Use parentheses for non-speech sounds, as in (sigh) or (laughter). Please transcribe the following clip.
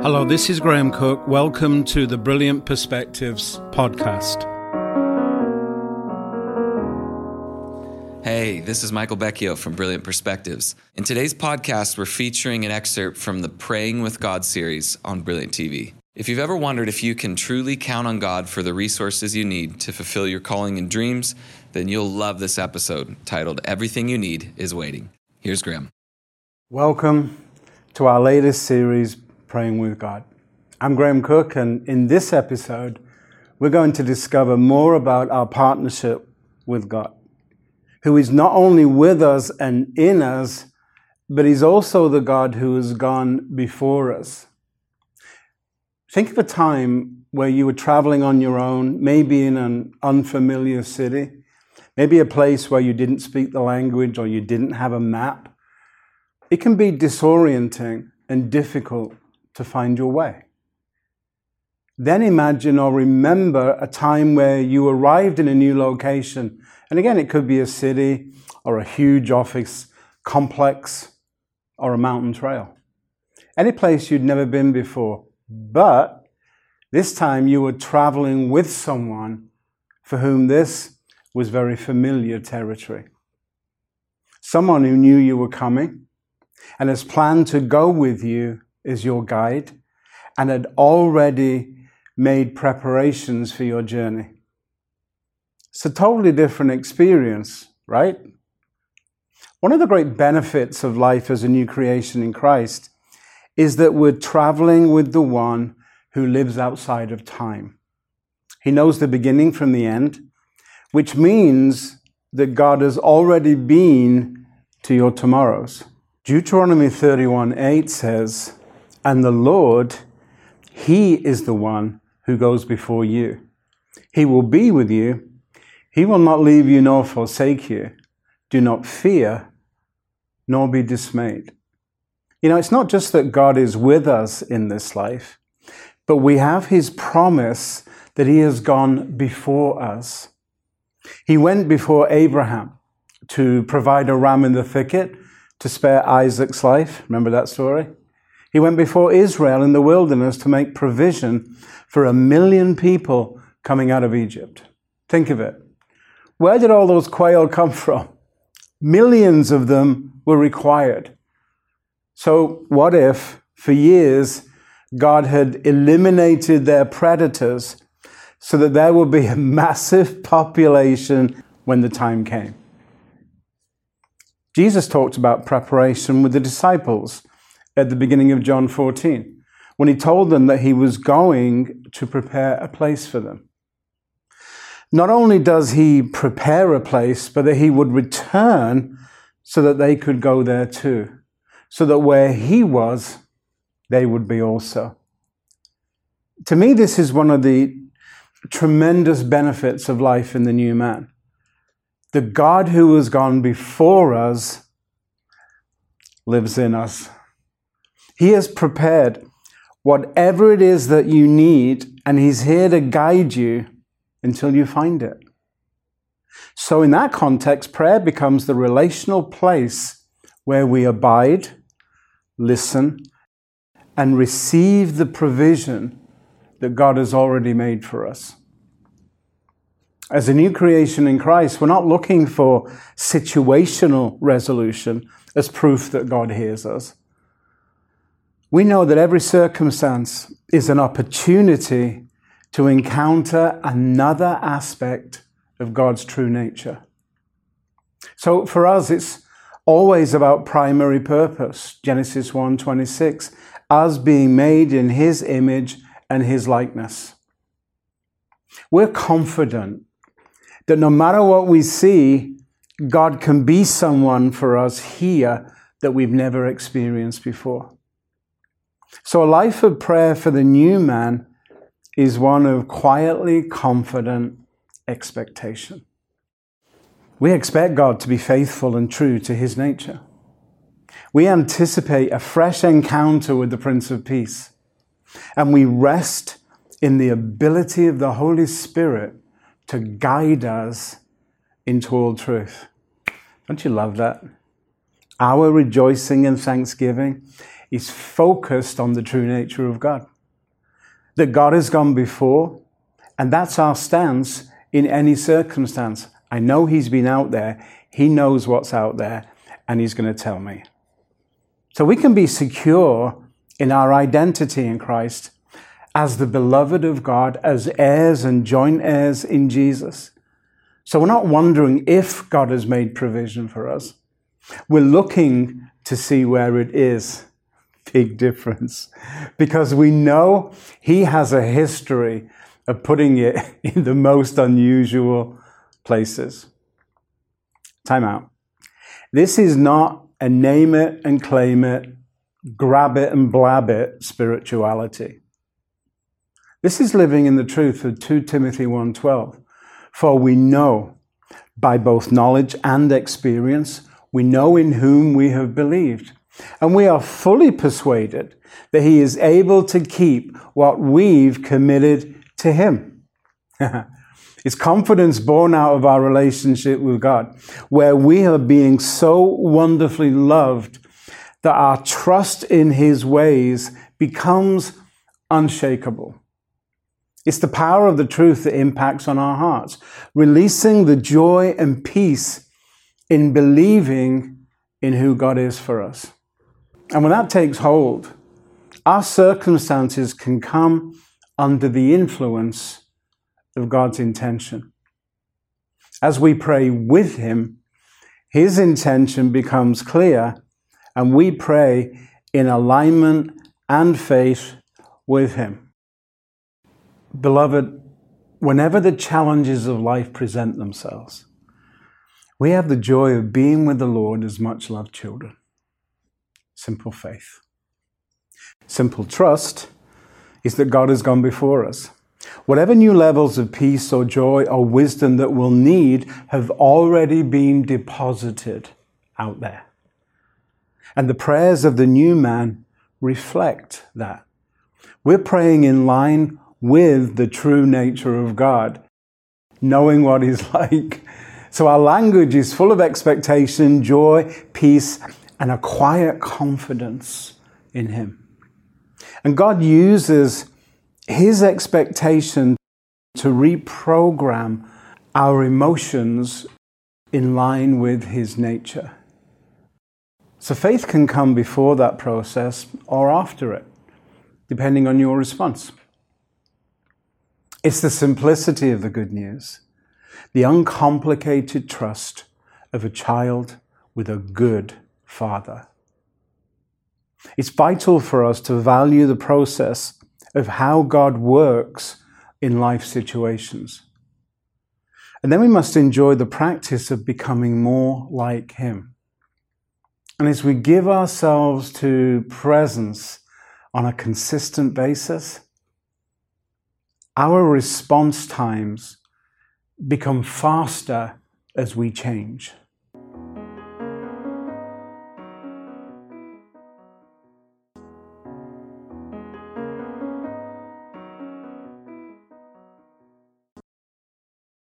Hello, this is Graham Cooke. Welcome to the Brilliant Perspectives podcast. Hey, this is Michael Becchio from Brilliant Perspectives. In today's podcast, we're featuring an excerpt from the Praying with God series on Brilliant TV. If you've ever wondered if you can truly count on God for the resources you need to fulfill your calling and dreams, then you'll love this episode titled Everything You Need is Waiting. Here's Graham. Welcome to our latest series, Praying with God. I'm Graham Cooke, and in this episode, we're going to discover more about our partnership with God, who is not only with us and in us, but He's also the God who has gone before us. Think of a time where you were traveling on your own, maybe in an unfamiliar city, maybe a place where you didn't speak the language or you didn't have a map. It can be disorienting and difficult to find your way. Then imagine or remember a time where you arrived in a new location. And again, it could be a city or a huge office complex or a mountain trail. Any place you'd never been before. But this time you were traveling with someone for whom this was very familiar territory. Someone who knew you were coming and has planned to go with you is your guide and had already made preparations for your journey. It's a totally different experience, right? One of the great benefits of life as a new creation in Christ is that we're traveling with the one who lives outside of time. He knows the beginning from the end, which means that God has already been to your tomorrows. Deuteronomy 31 8 says, and the Lord, He is the one who goes before you. He will be with you. He will not leave you nor forsake you. Do not fear, nor be dismayed. You know, it's not just that God is with us in this life, but we have His promise that He has gone before us. He went before Abraham to provide a ram in the thicket to spare Isaac's life. Remember that story? He went before Israel in the wilderness to make provision for a million people coming out of Egypt. Think of it. Where did all those quail come from? Millions of them were required. So, what if for years God had eliminated their predators so that there would be a (laughs) massive population when the time came? Jesus talked about preparation with the disciples at the beginning of John 14 when he told them that he was going to prepare a place for them. Not only does he prepare a place, but that he would return so that they could go there too, so that where he was, they would be also. To me, this is one of the tremendous benefits of life in the new man. The God who has gone before us lives in us. He has prepared whatever it is that you need, and He's here to guide you until you find it. So, in that context, prayer becomes the relational place where we abide, listen, and receive the provision that God has already made for us. As a new creation in Christ, we're not looking for situational resolution as proof that God hears us. We know that every circumstance is an opportunity to encounter another aspect of God's true nature. So for us, it's always about primary purpose. Genesis 1:26, us being made in his image and his likeness. We're confident that no matter what we see, God can be someone for us here that we've never experienced before. So, a life of prayer for the new man is one of quietly confident expectation. We expect God to be faithful and true to his nature. We anticipate a fresh encounter with the Prince of Peace, and we rest in the ability of the Holy Spirit to guide us into all truth. Don't you love that? Our rejoicing and thanksgiving is focused on the true nature of God. That God has gone before, and that's our stance in any circumstance. I know He's been out there, He knows what's out there, and He's going to tell me. So we can be secure in our identity in Christ as the beloved of God, as heirs and joint heirs in Jesus. So we're not wondering if God has made provision for us. We're looking to see where it is. Big difference. Because we know He has a history of putting it (laughs) in the most unusual places. Time out. This is not a name it and claim it, grab it and blab it spirituality. This is living in the truth of 2 Timothy 1:12. For we know by both knowledge and experience, we know in whom we have believed. And we are fully persuaded that he is able to keep what we've committed to him. (laughs) it's confidence born out of our relationship with God, where we are being so wonderfully loved that our trust in his ways becomes unshakable. It's the power of the truth that impacts on our hearts, releasing the joy and peace in believing in who God is for us. And when that takes hold, our circumstances can come under the influence of God's intention. As we pray with Him, His intention becomes clear, and we pray in alignment and faith with Him. Beloved, whenever the challenges of life present themselves, we have the joy of being with the Lord as much loved children. Simple faith. Simple trust is that God has gone before us. Whatever new levels of peace or joy or wisdom that we'll need have already been deposited out there. And the prayers of the new man reflect that. We're praying in line with the true nature of God, knowing what He's (laughs) like. So our language is full of expectation, joy, peace, and a quiet confidence in Him. And God uses His expectation to reprogram our emotions in line with His nature. So faith can come before that process or after it, depending on your response. It's the simplicity of the good news, the uncomplicated trust of a child with a good father. It's vital for us to value the process of how God works in life situations. And then we must enjoy the practice of becoming more like Him. And as we give ourselves to presence on a consistent basis, our response times become faster as we change.